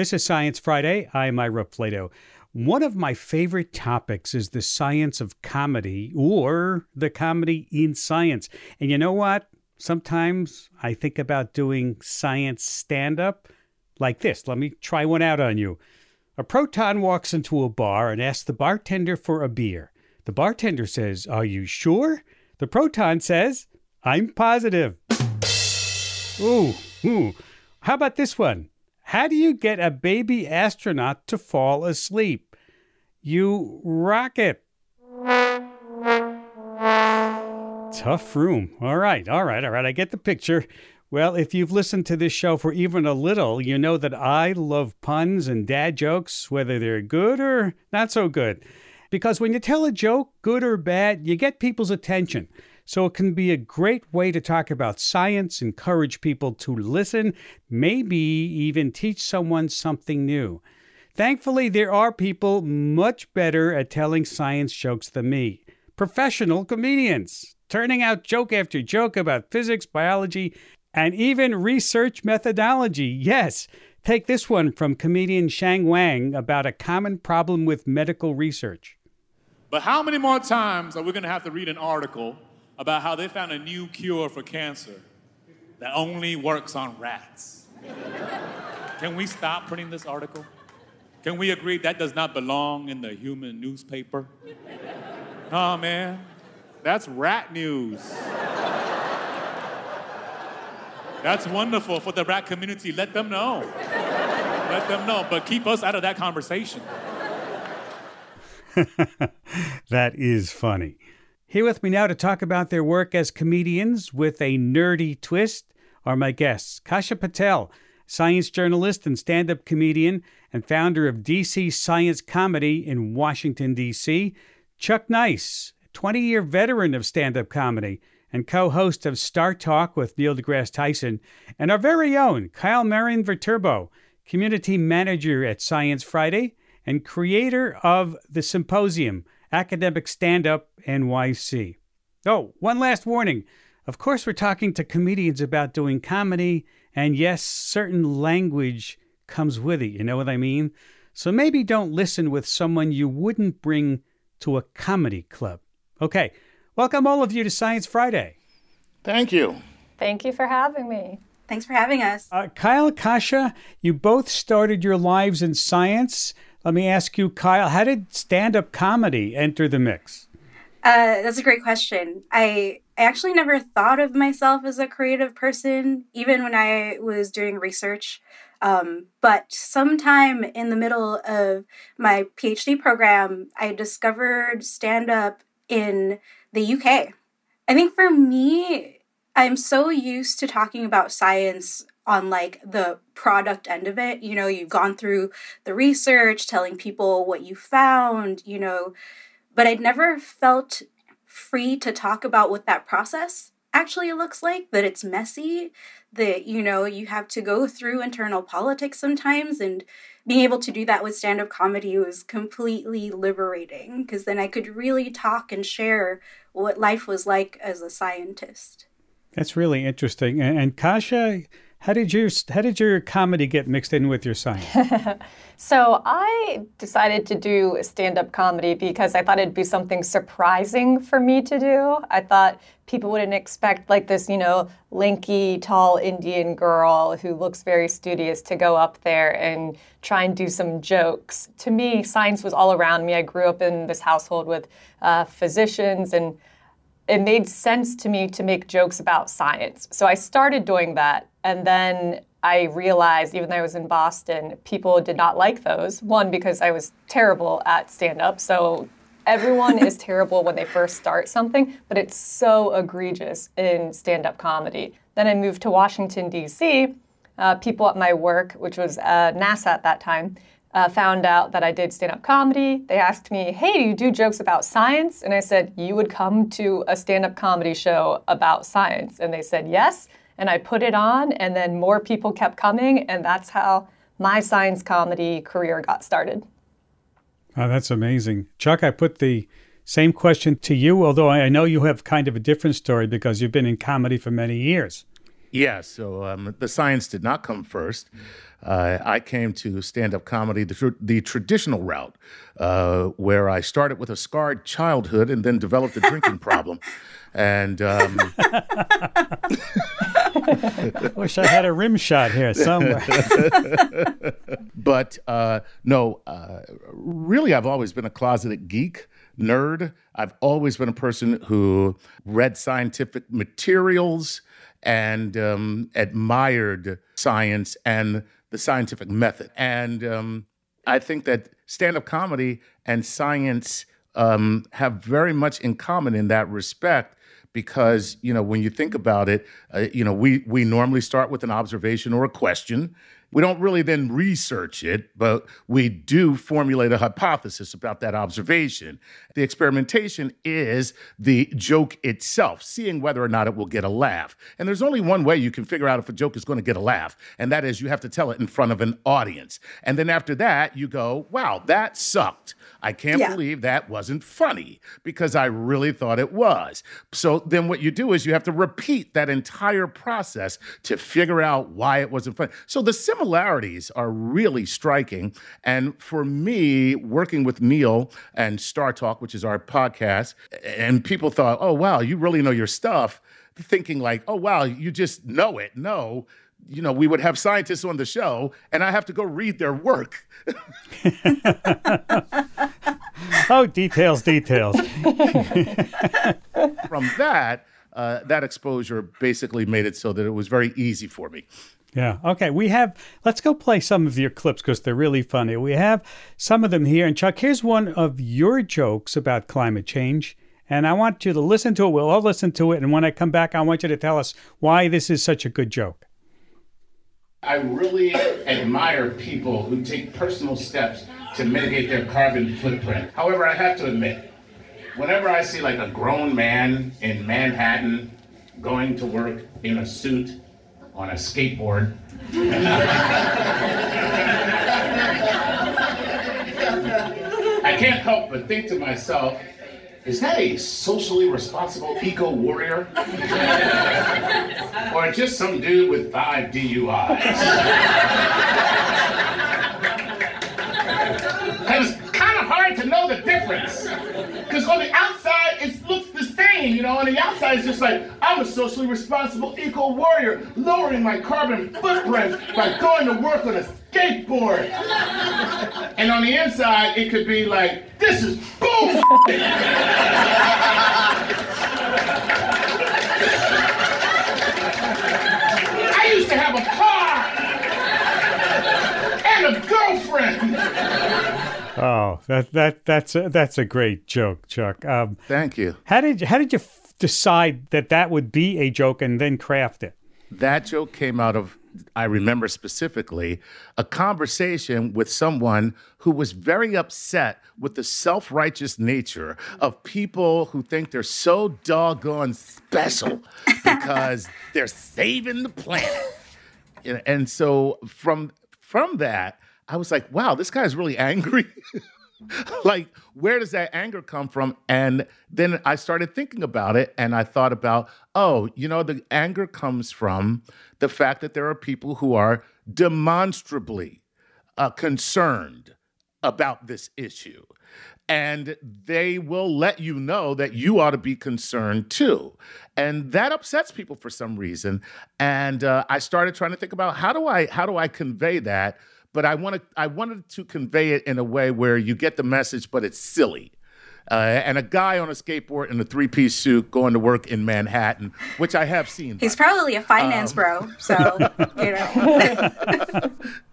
This is Science Friday. I'm Ira Flatow. One of my favorite topics is the science of comedy or the comedy in science. And you know what? Sometimes I think about doing science stand up like this. Let me try one out on you. A proton walks into a bar and asks the bartender for a beer. The bartender says, Are you sure? The proton says, I'm positive. Ooh, ooh. How about this one? How do you get a baby astronaut to fall asleep? You rock it. Tough room. All right, all right, all right. I get the picture. Well, if you've listened to this show for even a little, you know that I love puns and dad jokes, whether they're good or not so good. Because when you tell a joke, good or bad, you get people's attention. So it can be a great way to talk about science, encourage people to listen, maybe even teach someone something new. Thankfully, there are people much better at telling science jokes than me. Professional comedians, turning out joke after joke about physics, biology, and even research methodology. Yes, take this one from comedian Shang Wang about a common problem with medical research. But how many more times are we going to have to read an article about how they found a new cure for cancer that only works on rats? Can we stop printing this article? Can we agree that does not belong in the human newspaper? Oh man, that's rat news. That's wonderful for the rat community. Let them know. Let them know, but keep us out of that conversation. that is funny. Here with me now to talk about their work as comedians with a nerdy twist are my guests Kasha Patel, science journalist and stand up comedian, and founder of DC Science Comedy in Washington, D.C., Chuck Nice, 20 year veteran of stand up comedy and co host of Star Talk with Neil deGrasse Tyson, and our very own Kyle Marian Viterbo, community manager at Science Friday and creator of the symposium, Academic Stand Up NYC. Oh, one last warning. Of course, we're talking to comedians about doing comedy, and yes, certain language comes with it. You know what I mean? So maybe don't listen with someone you wouldn't bring to a comedy club. Okay, Welcome, all of you, to Science Friday. Thank you. Thank you for having me. Thanks for having us. Uh, Kyle, Kasha, you both started your lives in science. Let me ask you, Kyle, how did stand up comedy enter the mix? Uh, that's a great question. I, actually never thought of myself as a creative person, even when I was doing research. Um, but sometime in the middle of my PhD program, I discovered stand up in the UK. I think for me, I'm so used to talking about science on like the product end of it. You know, you've gone through the research, telling people what you found, you know, but I'd never felt free to talk about what that process actually looks like, that it's messy, that, you know, you have to go through internal politics sometimes and being able to do that with stand up comedy was completely liberating because then I could really talk and share what life was like as a scientist. That's really interesting. And, and Kasha, how did your how did your comedy get mixed in with your science? so I decided to do stand-up comedy because I thought it'd be something surprising for me to do. I thought people wouldn't expect like this, you know, lanky, tall Indian girl who looks very studious to go up there and try and do some jokes. To me, science was all around me. I grew up in this household with uh, physicians and it made sense to me to make jokes about science. So I started doing that. And then I realized, even though I was in Boston, people did not like those. One, because I was terrible at stand up. So everyone is terrible when they first start something, but it's so egregious in stand up comedy. Then I moved to Washington, D.C. Uh, people at my work, which was uh, NASA at that time, uh, found out that I did stand up comedy. They asked me, Hey, do you do jokes about science? And I said, You would come to a stand up comedy show about science. And they said, Yes. And I put it on, and then more people kept coming. And that's how my science comedy career got started. Oh, that's amazing. Chuck, I put the same question to you, although I know you have kind of a different story because you've been in comedy for many years. Yeah, so um, the science did not come first. Uh, I came to stand up comedy the, tr- the traditional route, uh, where I started with a scarred childhood and then developed a drinking problem. And um, Wish I had a rim shot here somewhere. but uh, no, uh, really, I've always been a closeted geek, nerd. I've always been a person who read scientific materials and um, admired science and the scientific method. And um, I think that stand up comedy and science um, have very much in common in that respect because you know when you think about it uh, you know we we normally start with an observation or a question we don't really then research it, but we do formulate a hypothesis about that observation. The experimentation is the joke itself, seeing whether or not it will get a laugh. And there's only one way you can figure out if a joke is going to get a laugh, and that is you have to tell it in front of an audience. And then after that, you go, wow, that sucked. I can't Yeah. believe that wasn't funny because I really thought it was. So then what you do is you have to repeat that entire process to figure out why it wasn't funny. So the similarities are really striking. And for me, working with Neil and Star Talk, which is our podcast, and people thought, oh, wow, you really know your stuff, thinking like, oh, wow, you just know it. No. You know, we would have scientists on the show, and I have to go read their work. oh, details, details. from that, uh, that exposure basically made it so that it was very easy for me. Yeah. Okay. We have, let's go play some of your clips because they're really funny. We have some of them here. And Chuck, here's one of your jokes about climate change. And I want you to listen to it. We'll all listen to it. And when I come back, I want you to tell us why this is such a good joke. I really admire people who take personal steps to mitigate their carbon footprint. However, I have to admit, whenever I see like a grown man in Manhattan going to work in a suit on a skateboard, I can't help but think to myself, is that a socially responsible eco warrior? or just some dude with five DUIs? And it's kind of hard to know the difference. Because on the outside, it looks the same, you know, on the outside, it's just like, I'm a socially responsible eco warrior, lowering my carbon footprint by going to work on a skateboard. And on the inside, it could be like, this is bull. I used to have a car and a girlfriend. Oh, that that that's a, that's a great joke, Chuck. Um, Thank you. how did how did you f- decide that that would be a joke and then craft it? That joke came out of, I remember specifically, a conversation with someone who was very upset with the self righteous nature of people who think they're so doggone special because they're saving the planet. And- And so from from that, I was like, wow, this guy's really angry. like, where does that anger come from? And then I started thinking about it and I thought about, oh, you know, the anger comes from the fact that there are people who are demonstrably uh, concerned about this issue. And they will let you know that you ought to be concerned too. And that upsets people for some reason. And uh, I started trying to think about how do I how do I convey that? But I wanted I wanted to convey it in a way where you get the message, but it's silly. Uh, and a guy on a skateboard in a three-piece suit going to work in Manhattan, which I have seen. He's by probably a finance bro, so you know.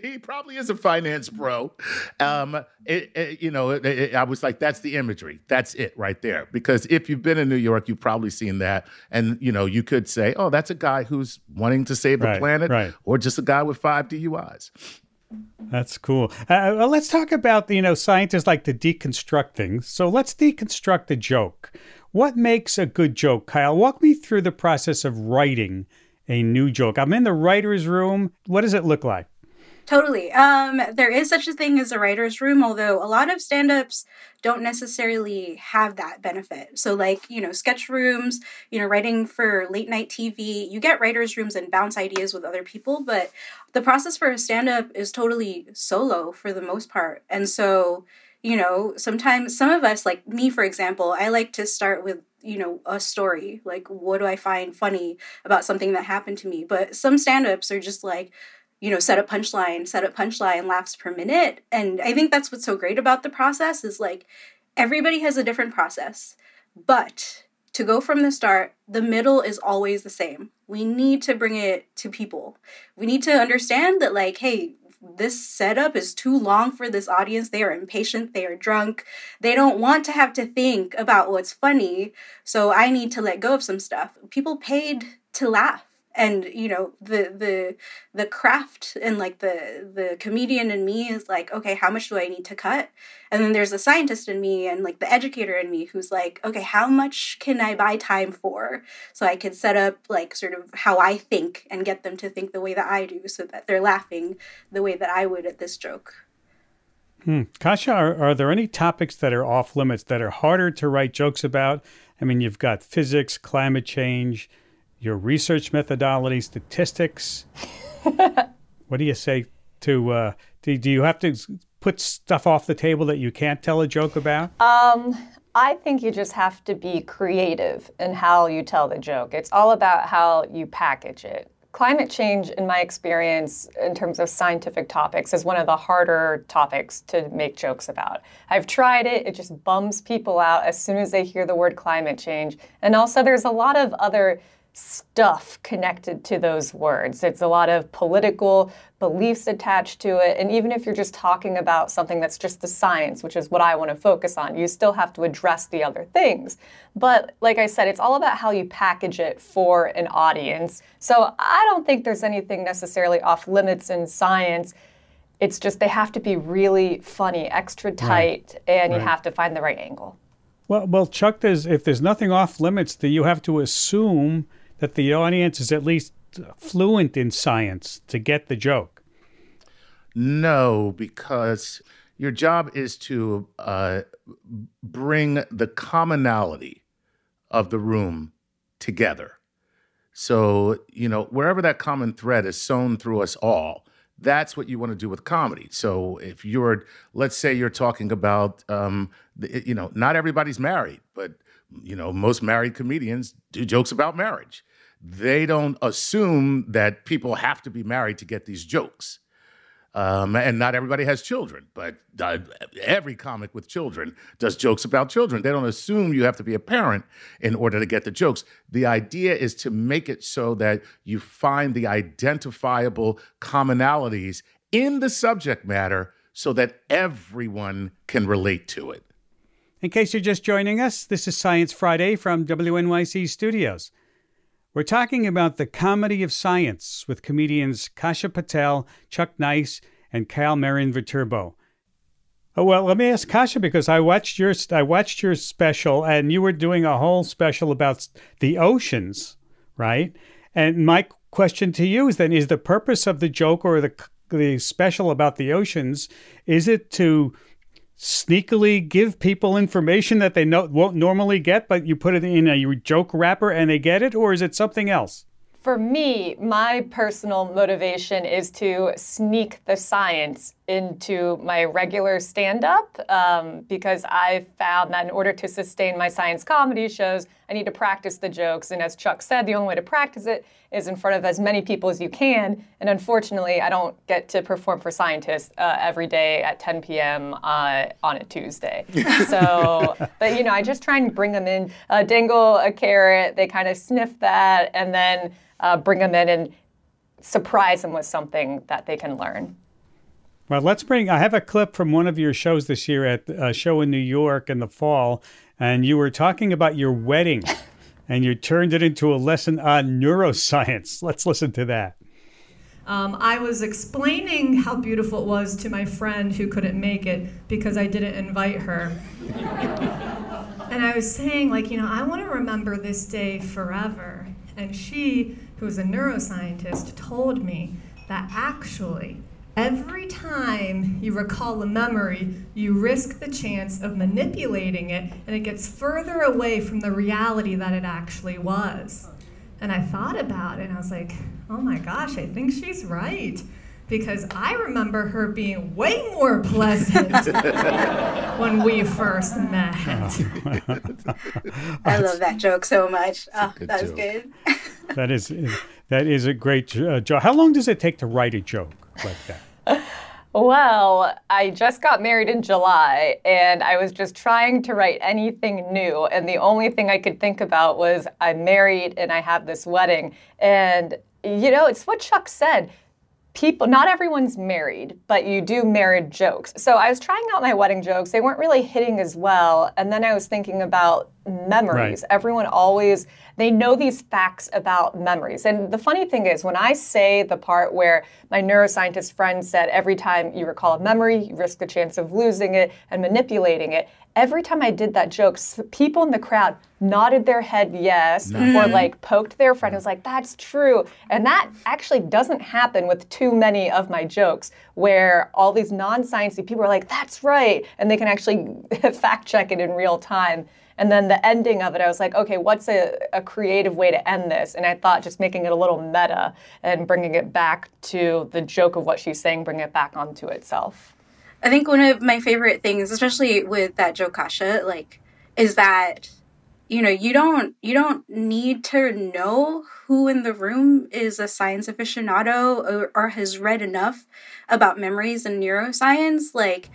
he probably is a finance bro. Um, it, it- you know, it- I was like, that's the imagery. That's it right there. Because if you've been in New York, you've probably seen that. And, you know, you could say, oh, that's a guy who's wanting to save the Right, planet, right. or just a guy with five DUIs. That's cool. Uh, well, let's talk about you know scientists like to deconstruct things. So let's deconstruct a joke. What makes a good joke, Kyle? Walk me through the process of writing a new joke. I'm in the writer's room. What does it look like? Totally. Um, there is such a thing as a writer's room, although a lot of stand ups don't necessarily have that benefit. So, like, you know, sketch rooms, you know, writing for late night TV, you get writer's rooms and bounce ideas with other people, but the process for a stand up is totally solo for the most part. And so, you know, sometimes some of us, like me, for example, I like to start with you know a story like what do i find funny about something that happened to me but some stand-ups are just like you know, set a punchline, set a punchline, laughs per minute. And I think that's what's so great about the process is like everybody has a different process. But to go from the start, the middle is always the same. We need to bring it to people. We need to understand that, like, hey, this setup is too long for this audience. They are impatient, they are drunk, they don't want to have to think about what's funny. So I need to let go of some stuff. People paid to laugh and you know the the the craft and like the the comedian in me is like okay how much do i need to cut? And then there's the scientist in me and like the educator in me who's like okay how much can i buy time for so i can set up like sort of how i think and get them to think the way that i do so that they're laughing the way that i would at this joke? Hmm. kasha are, are there any topics that are off limits that are harder to write jokes about? I mean you've got physics climate change your research methodology, statistics. what do you say to? Uh, do, do you have to put stuff off the table that you can't tell a joke about? Um, I think you just have to be creative in how you tell the joke. It's all about how you package it. Climate change, in my experience, in terms of scientific topics, is one of the harder topics to make jokes about. I've tried it, it just bums people out as soon as they hear the word climate change. And also, there's a lot of other stuff connected to those words. It's a lot of political beliefs attached to it. And even if you're just talking about something that's just the science, which is what I want to focus on, you still have to address the other things. But like I said, it's all about how you package it for an audience. So I don't think there's anything necessarily off limits in science. It's just they have to be really funny, extra tight, right. and you have to find the right angle. Well, well, Chuck, there's if there's nothing off limits, that you have to assume that the audience is at least fluent in science to get the joke? No, because your job is to uh, bring the commonality of the room together. So, you know, wherever that common thread is sewn through us all, that's what you want to do with comedy. So, if you're, let's say you're talking about, um, the, you know, not everybody's married, but, you know, most married comedians do jokes about marriage they don't assume that people have to be married to get these jokes. Um, and not everybody has children, but uh, every comic with children does jokes about children. They don't assume you have to be a parent in order to get the jokes. The idea is to make it so that you find the identifiable commonalities in the subject matter so that everyone can relate to it. In case you're just joining us, this is Science Friday from WNYC Studios. We're talking about the comedy of science with comedians Kasha Patel, Chuck Nice, and Kyle Marian Viterbo. Oh, well, let me ask Kasha because I watched your I watched your special and you were doing a whole special about the oceans, right? And my question to you is then: Is the purpose of the joke or the the special about the oceans is it to sneakily give people information that they won't normally get, but you put it in a joke wrapper and they get it, or is it something else? For me, my personal motivation is to sneak the science into my regular stand up um, because I found that in order to sustain my science comedy shows, I need to practice the jokes. And as Chuck said, the only way to practice it is in front of as many people as you can. And unfortunately, I don't get to perform for scientists uh, every day at 10 p.m. Uh, on a Tuesday. so, but you know, I just try and bring them in, uh, dangle a carrot, they kind of sniff that, and then uh, bring them in and surprise them with something that they can learn. Well, let's bring. I have a clip from one of your shows this year at a show in New York in the fall, and you were talking about your wedding, and you turned it into a lesson on neuroscience. Let's listen to that. Um, I was explaining how beautiful it was to my friend who couldn't make it because I didn't invite her. and I was saying, like, you know, I want to remember this day forever. And she, who is a neuroscientist, told me that actually Every time you recall a memory, you risk the chance of manipulating it, and it gets further away from the reality that it actually was. And I thought about it, and I was like, oh my gosh, I think she's right. Because I remember her being way more pleasant when we first met. I love that joke so much. Oh, that was good. that is that is a great uh, joke. How long does it take to write a joke? Like that? Well, I just got married in July and I was just trying to write anything new. And the only thing I could think about was I'm married and I have this wedding. And, you know, it's what Chuck said people not everyone's married but you do married jokes so i was trying out my wedding jokes they weren't really hitting as well and then i was thinking about memories right. everyone always they know these facts about memories and the funny thing is when i say the part where my neuroscientist friend said every time you recall a memory you risk the chance of losing it and manipulating it every time I did that joke, people in the crowd nodded their head yes mm-hmm. or like poked their friend and was like, that's true. And that actually doesn't happen with too many of my jokes where all these non sciencey people are like, that's right. And they can actually fact check it in real time. And then the ending of it, I was like, okay, what's a, a creative way to end this? And I thought just making it a little meta and bringing it back to the joke of what she's saying, bring it back onto itself. I think one of my favorite things, especially with that Joe Kasha, like, is that you know you don't you don't need to know who in the room is a science aficionado or, or has read enough about memories and neuroscience like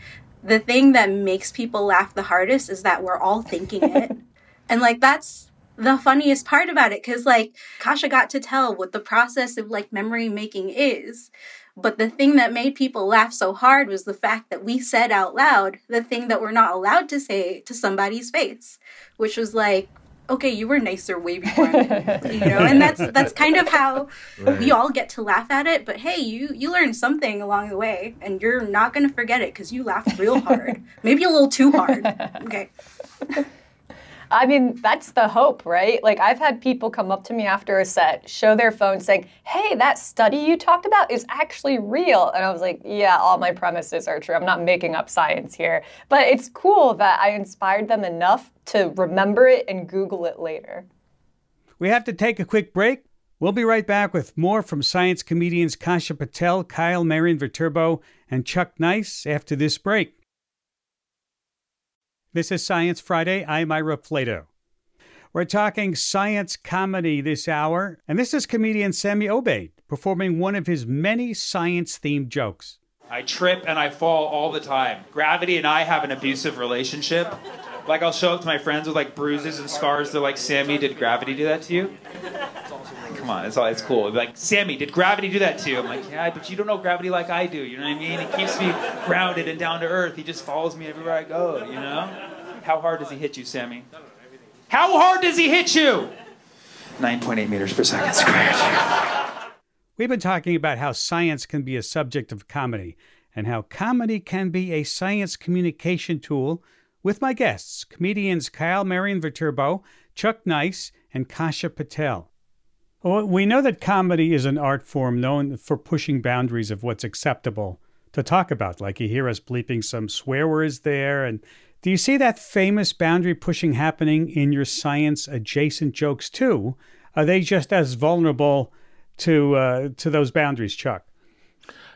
the thing that makes people laugh the hardest is that we're all thinking it. And like that's the funniest part about it because like kasha got to tell what the process of like memory making is but the thing that made people laugh so hard was the fact that we said out loud the thing that we're not allowed to say to somebody's face, which was like, okay, you were nicer way before, you know, and that's that's kind of how right. we all get to laugh at it. But hey, you you learned something along the way, and you're not gonna forget it because you laughed real hard, maybe a little too hard. Okay. I mean, that's the hope, right? Like, I've had people come up to me after a set, show their phone saying, Hey, that study you talked about is actually real. And I was like, Yeah, all my premises are true. I'm not making up science here. But it's cool that I inspired them enough to remember it and Google it later. We have to take a quick break. We'll be right back with more from science comedians Kasha Patel, Kyle Marian Viterbo, and Chuck Nice after this break. This is Science Friday. I'm Ira Flatow. We're talking science comedy this hour, and this is comedian Sammy Obeid performing one of his many science themed jokes. I trip and I fall all the time. Gravity and I have an abusive relationship. Like, I'll show up to my friends with like bruises and scars. They're like, Sammy, did gravity do that to you? It's all it's cool. Like, Sammy, did gravity do that to you? I'm like, yeah, but you don't know gravity like I do. You know what I mean? It keeps me grounded and down to earth. He just follows me everywhere I go. You know? How hard does he hit you, Sammy? How hard does he hit you? 9.8 meters per second squared. We've been talking about how science can be a subject of comedy and how comedy can be a science communication tool with my guests, comedians Kyle Marian Viterbo, Chuck Nice, and Kasha Patel. Well, we know that comedy is an art form known for pushing boundaries of what's acceptable to talk about. Like you hear us bleeping some swear words there and do you see that famous boundary pushing happening in your science adjacent jokes too? Are they just as vulnerable to uh, to those boundaries, Chuck?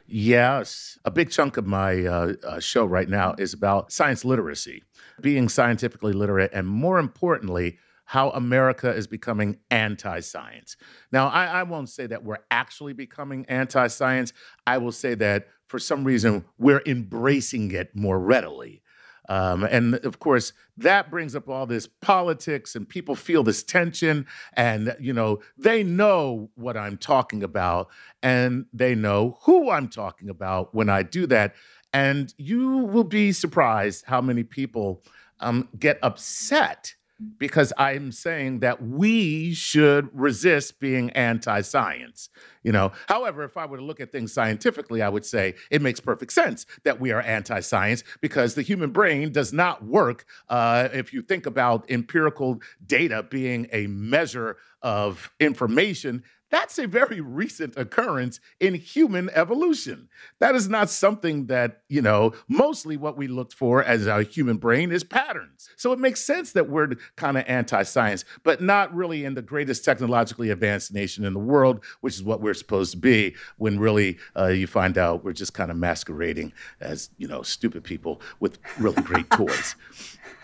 Yes. A big chunk of my uh, uh, show right now is about science literacy, being scientifically literate, and more importantly, how America is becoming anti science. Now, I, I, won't say that we're actually becoming anti science. I will say that for some reason, we're embracing it more readily. Um, and of course, that brings up all this politics, and people feel this tension. And, you know, they know what I'm talking about, and they know who I'm talking about when I do that. And you will be surprised how many people um, get upset because I'm saying that we should resist being anti-science. You know, however, if I were to look at things scientifically, I would say it makes perfect sense that we are anti-science because the human brain does not work. Uh, if you think about empirical data being a measure of information, That's a very recent occurrence in human evolution. That is not something that, you know, mostly what we looked for as our human brain is patterns. So it makes sense that we're kind of anti science, but not really in the greatest technologically advanced nation in the world, which is what we're supposed to be, when really uh, you find out we're just kind of masquerading as, you know, stupid people with really great toys.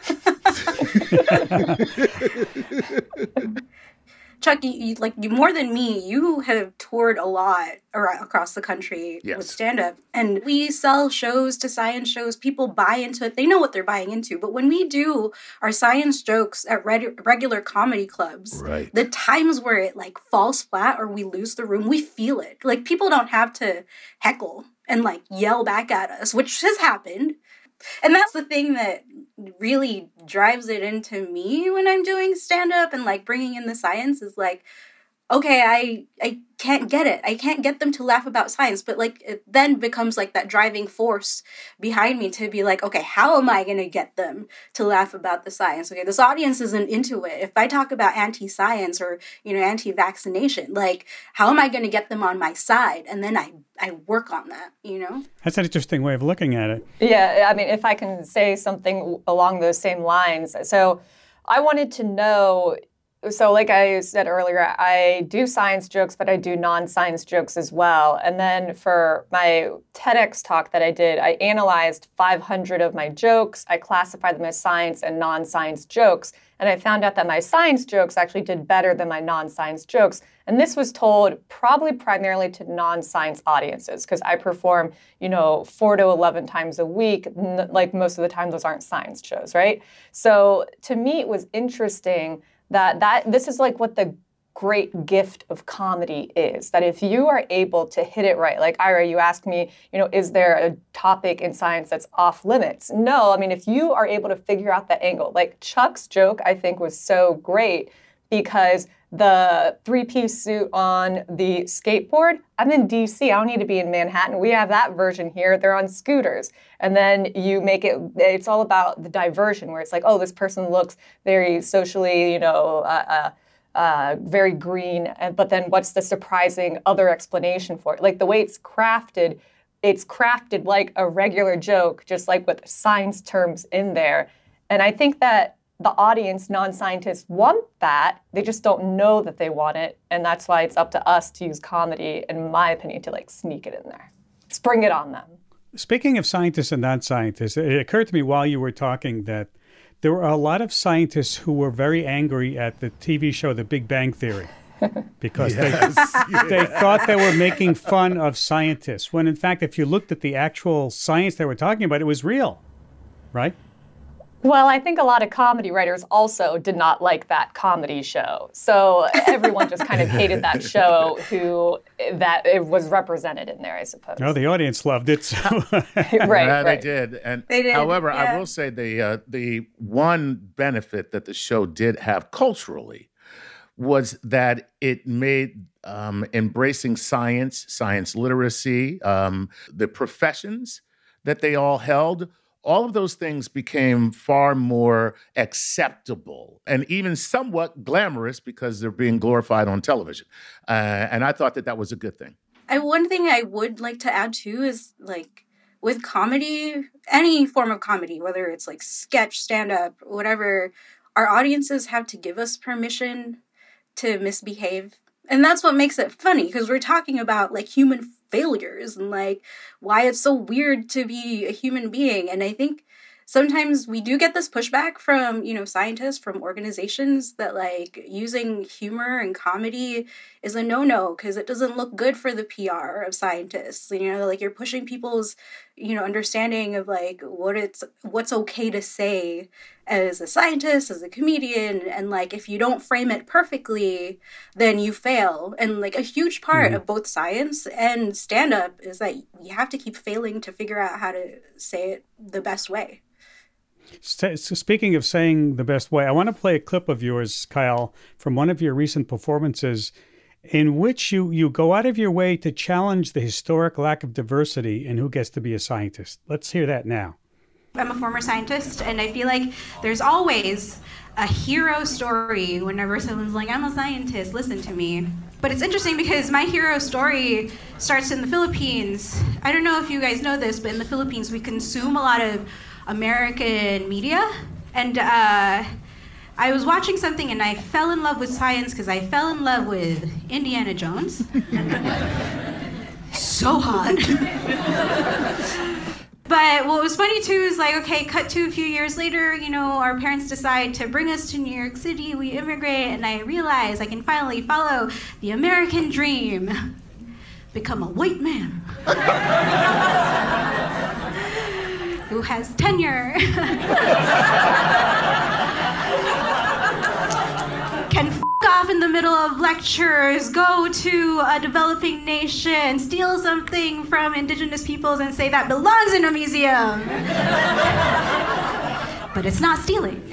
Chuck, you, you, like you more than me, you have toured a lot around, across the country Yes. with stand up. And we sell shows to science shows. People buy into it. They know what they're buying into. But when we do our science jokes at reg- regular comedy clubs, Right. the times where it like falls flat or we lose the room, we feel it. Like people don't have to heckle and like yell back at us, which has happened. And that's the thing that really drives it into me when I'm doing stand up and like bringing in the science is like okay, I I can't get it. I can't get them to laugh about science, but like it then becomes like that driving force behind me to be like, okay, how am I going to get them to laugh about the science? Okay, this audience isn't into it. If I talk about anti-science or, you know, anti-vaccination, like how am I going to get them on my side? And then I I work on that, you know? That's an interesting way of looking at it. Yeah, I mean, if I can say something along those same lines. So I wanted to know. So, like I said earlier, I do science jokes, but I do non science jokes as well. And then for my TEDx talk that I did, I analyzed 500 of my jokes. I classified them as science and non science jokes. And I found out that my science jokes actually did better than my non science jokes. And this was told probably primarily to non science audiences because I perform, you know, four to 11 times a week. Like most of the time, those aren't science shows, right? So to me, it was interesting that, that this is like what the great gift of comedy is that if you are able to hit it right like ira you asked me you know is there a topic in science that's off limits? No i mean if you are able to figure out the angle like chuck's joke i think was so great because the three piece suit on the skateboard, I'm in DC. I don't need to be in Manhattan. We have that version here. They're on scooters. And then you make it, it's all about the diversion where it's like, oh, this person looks very socially, you know, uh, uh, uh, very green. But then what's the surprising other explanation for it? Like the way it's crafted, it's crafted like a regular joke, just like with science terms in there. And I think that the audience, non scientists, want that. They just don't know that they want it. And that's why it's up to us to use comedy, in my opinion, to like sneak it in there, spring it on them. Speaking of scientists and non scientists, it occurred to me while you were talking that there were a lot of scientists who were very angry at the TV show The Big Bang Theory because they, they thought they were making fun of scientists. When in fact, if you looked at the actual science they were talking about, it was real, right? Well, I think a lot of comedy writers also did not like that comedy show. So everyone just kind of hated that show who that it was represented in there, I suppose. No, the audience loved it. So. right, yeah, right. they did. And They did, however, I will say the uh, the one benefit that the show did have culturally was that it made um, embracing science, science literacy, um, the professions that they all held. All of those things became far more acceptable and even somewhat glamorous because they're being glorified on television. Uh, and I thought that that was a good thing. I one thing I would like to add too is like with comedy, any form of comedy, whether it's like sketch, stand up, whatever, our audiences have to give us permission to misbehave. And that's what makes it funny because we're talking about like human failures and like why it's so weird to be a human being. And I think sometimes we do get this pushback from, you know, scientists, from organizations that like using humor and comedy is a no-no because it doesn't look good for the PR of scientists. You know, like you're pushing people's, you know, understanding of like what it's what's okay to say as a scientist, as a comedian, and like if you don't frame it perfectly, then you fail. And like a huge part mm-hmm. of both science and stand-up is that you have to keep failing to figure out how to say it the best way. So speaking of saying the best way, I want to play a clip of yours, Kyle, from one of your recent performances in which you, you go out of your way to challenge the historic lack of diversity in who gets to be a scientist. Let's hear that now. I'm a former scientist, and I feel like there's always a hero story whenever someone's like, I'm a scientist, listen to me. But it's interesting because my hero story starts in the Philippines. I don't know if you guys know this, but in the Philippines, we consume a lot of American media. And uh, I was watching something and I fell in love with science because I fell in love with Indiana Jones. so hot. But what was funny too is like, okay, cut to a few years later, you know, our parents decide to bring us to New York City. We immigrate, and I realize I can finally follow the American dream become a white man who has tenure. can f- off in the middle of lectures, go to a developing nation, steal something from indigenous peoples and say that belongs in a museum. but it's not stealing.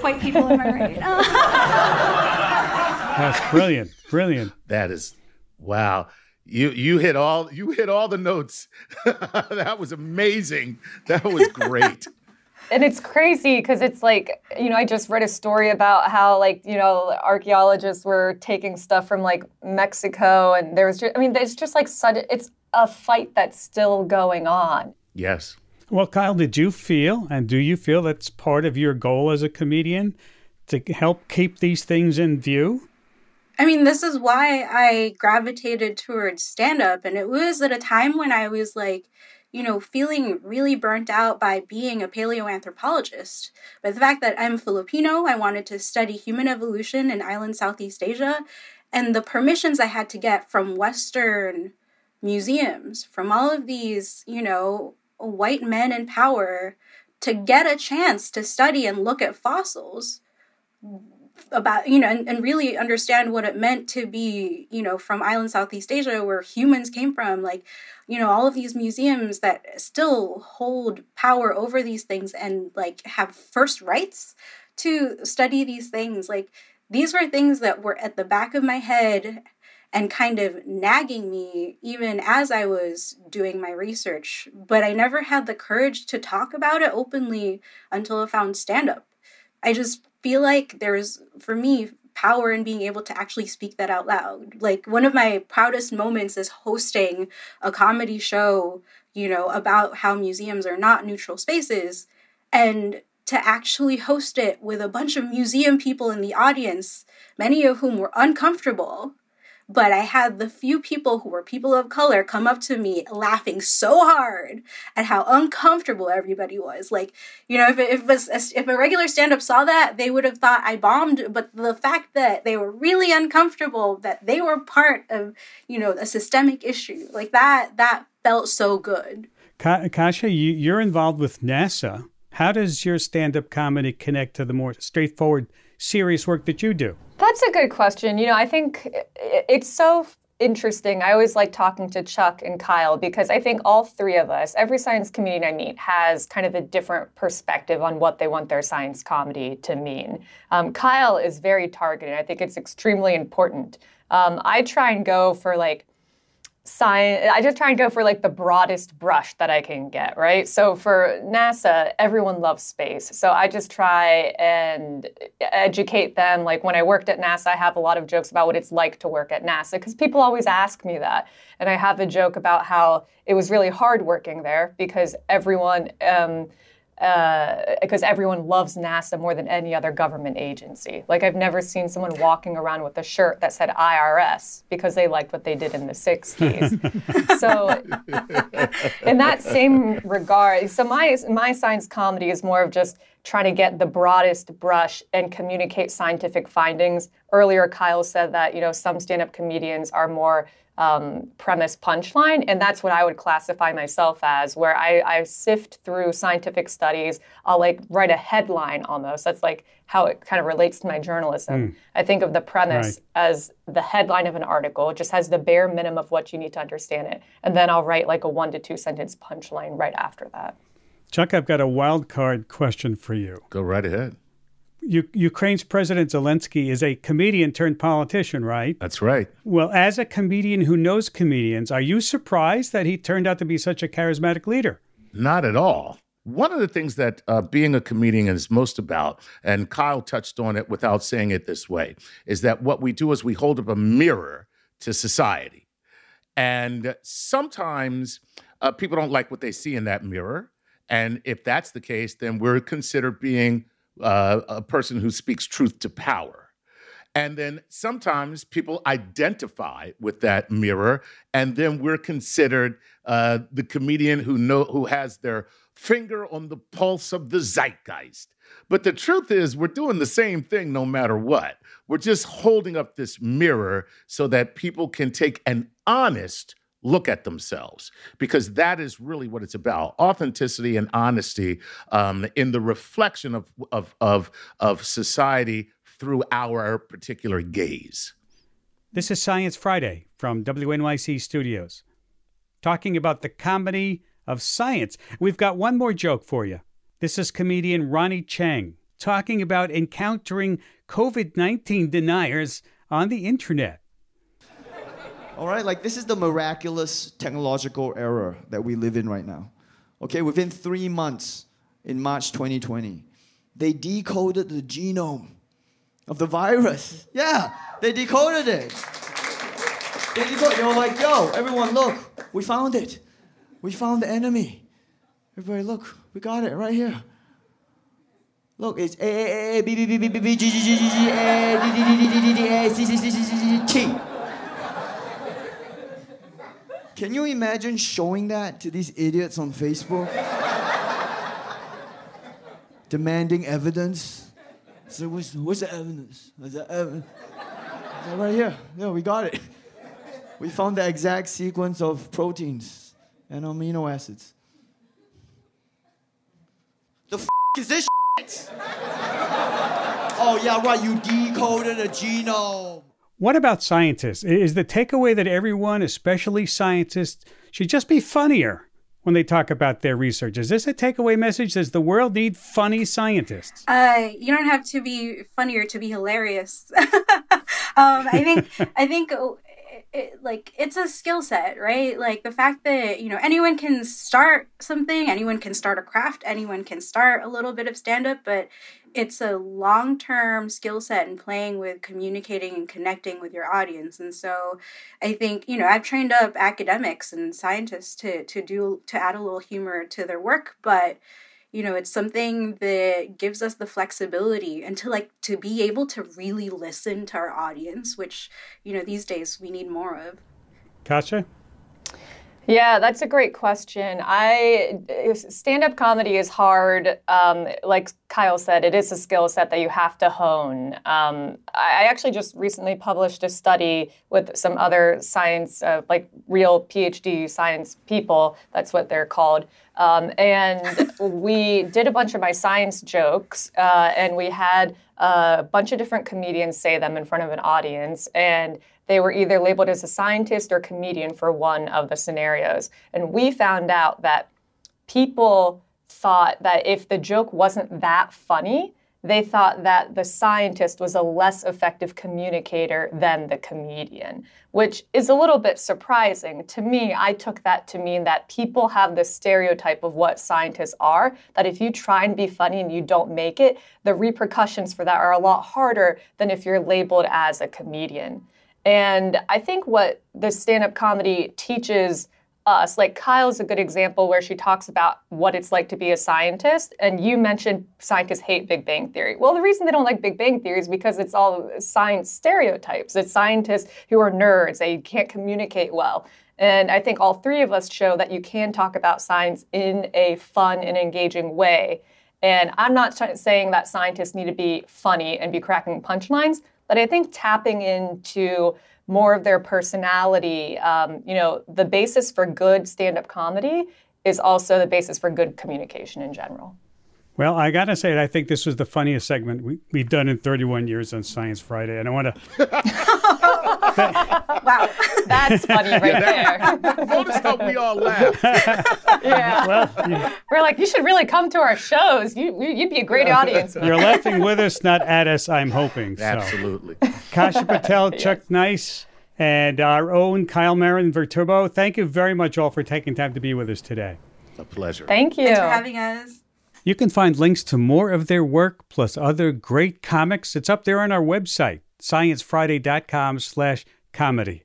White people, am I right? That's brilliant. Brilliant. That is wow. You you hit all you hit all the notes. that was amazing. That was great. And it's crazy because it's like you know i just read a story about how like you know archaeologists were taking stuff from like mexico and there was just i mean there's just like such it's a fight that's still going on. Yes. Well kyle did you feel and do you feel that's part of your goal as a comedian to help keep these things in view? I mean, this is why I gravitated towards stand up. And it was at a time when I was like, you know, feeling really burnt out by being a paleoanthropologist. But the fact that I'm Filipino, I wanted to study human evolution in island Southeast Asia, and the permissions I had to get from Western museums, from all of these, you know, white men in power to get a chance to study and look at fossils about you know and, and really understand what it meant to be you know from island southeast asia where humans came from. Like you know all of these museums that still hold power over these things and like have first rights to study these things. Like these were things that were at the back of my head and kind of nagging me even as I was doing my research, but I never had the courage to talk about it openly until I found stand up. I just feel like there's, for me, power in being able to actually speak that out loud. Like one of my proudest moments is hosting a comedy show, you know, about how museums are not neutral spaces and to actually host it with a bunch of museum people in the audience, many of whom were uncomfortable but I had the few people who were people of color come up to me laughing so hard at how uncomfortable everybody was. Like, you know, if it, if, it was, if a regular stand up saw that, they would have thought I bombed. But the fact that they were really uncomfortable, that they were part of, you know, a systemic issue, like that, that felt so good. Ka- Kasha, you, you're involved with NASA. How does your stand up comedy connect to the more straightforward, serious work that you do? That's a good question. You know, I think it's so interesting. I always like talking to Chuck and Kyle because I think all three of us, every science comedian I meet, has kind of a different perspective on what they want their science comedy to mean. Um, Kyle is very targeted. I think it's extremely important. Um, I try and go for like science i just try and go for like the broadest brush that i can get right? So for nasa everyone loves space. So i just try and educate them. Like when i worked at nasa i have a lot of jokes about what it's like to work at nasa because people always ask me that. And i have a joke about how it was really hard working there because everyone um, because uh, everyone loves NASA more than any other government agency. Like I've never seen someone walking around with a shirt that said IRS because they liked what they did in the 60s. so in that same regard, so my my science comedy is more of just trying to get the broadest brush and communicate scientific findings. Earlier Kyle said that, you know, some stand-up comedians are more um, premise punchline. And that's what I would classify myself as, where I, I, sift through scientific studies. I'll like write a headline almost. That's like how it kind of relates to my journalism. Mm. I think of the premise right. as the headline of an article. It just has the bare minimum of what you need to understand it. And then I'll write like a one to two sentence punchline right after that. Chuck, I've got a wild card question for you. Go right ahead. U- Ukraine's President Zelensky is a comedian turned politician, right? That's right. Well, as a comedian who knows comedians, are you surprised that he turned out to be such a charismatic leader? Not at all. one of the things that uh, being a comedian is most about, and Kyle touched on it without saying it this way, is that what we do is we hold up a mirror to society. And sometimes uh, people don't like what they see in that mirror. And if that's the case, then we're considered being uh, a person who speaks truth to power. And then sometimes people identify with that mirror, and then we're considered uh, the comedian who know who has their finger on the pulse of the zeitgeist. But the truth is, we're doing the same thing no matter what. We're just holding up this mirror so that people can take an honest look at themselves because that is really what it's about authenticity and honesty um, in the reflection of, of, of, of society through our particular gaze. This is Science Friday from WNYC Studios, talking about the comedy of science. We've got one more joke for you. This is comedian Ronny Chieng talking about encountering COVID 19 deniers on the internet. All right, like this is the miraculous technological era that we live in right now. Okay, within three months in March 2020, they decoded the genome of the virus. Yeah, they decoded it. They, decoded, they were like, yo, everyone, look, we found it. We found the enemy. Everybody, look, we got it right here. Look, it's A A A B B B B B B G G G G G A D D D D D D A C C C C C C T. Can you imagine showing that to these idiots on Facebook? Demanding evidence. So what's, what's the evidence? What's the evidence? Right here. Yeah, we got it. We found the exact sequence of proteins and amino acids. The f- is this shit? oh yeah, right. You decoded a genome. What about scientists? Is the takeaway that everyone, especially scientists, should just be funnier when they talk about their research? Is this a takeaway message? Does the world need funny scientists? Uh, you don't have to be funnier to be hilarious. um, I think I think it, like it's a skill set, right? Like the fact that you know anyone can start something, anyone can start a craft, anyone can start a little bit of stand up, but it's a long-term skill set in playing with communicating and connecting with your audience and so i think you know i've trained up academics and scientists to to do to add a little humor to their work but you know it's something that gives us the flexibility and to like to be able to really listen to our audience which you know these days we need more of Kasha? Yeah, that's a great question. I stand-up comedy is hard. Um, like Kyle said, it is a skill set that you have to hone. Um, I actually just recently published a study with some other science, uh, like real PhD science people. That's what they're called. Um, and we did a bunch of my science jokes, uh, and we had a bunch of different comedians say them in front of an audience, and they were either labeled as a scientist or comedian for one of the scenarios. And we found out that people thought that if the joke wasn't that funny, they thought that the scientist was a less effective communicator than the comedian, which is a little bit surprising. To me, I took that to mean that people have this stereotype of what scientists are, that if you try and be funny and you don't make it, the repercussions for that are a lot harder than if you're labeled as a comedian. And I think what the stand up comedy teaches us, like Kyle's a good example where she talks about what it's like to be a scientist. And you mentioned scientists hate Big Bang Theory. Well, the reason they don't like Big Bang Theory is because it's all science stereotypes. It's scientists who are nerds, they can't communicate well. And I think all three of us show that you can talk about science in a fun and engaging way. And I'm not saying that scientists need to be funny and be cracking punchlines, but I think tapping into more of their personality, um, you know, the basis for good stand up comedy is also the basis for good communication in general. Well, I got to say, I think this was the funniest segment we, we've done in 31 years on Science Friday. And I want to. wow. That's funny right yeah, that, there. Notice how we all laughed. yeah. Well, you, we're like, you should really come to our shows. You, would be a great audience. You're laughing with us, not at us, I'm hoping. So. Absolutely. Kasha Patel, Chuck. Nice, and our own Kyle Marian Viterbo. Thank you very much all for taking time to be with us today. A pleasure. Thank you. Thanks for having us. You can find links to more of their work plus other great comics. It's up there on our website, sciencefriday.com slash comedy.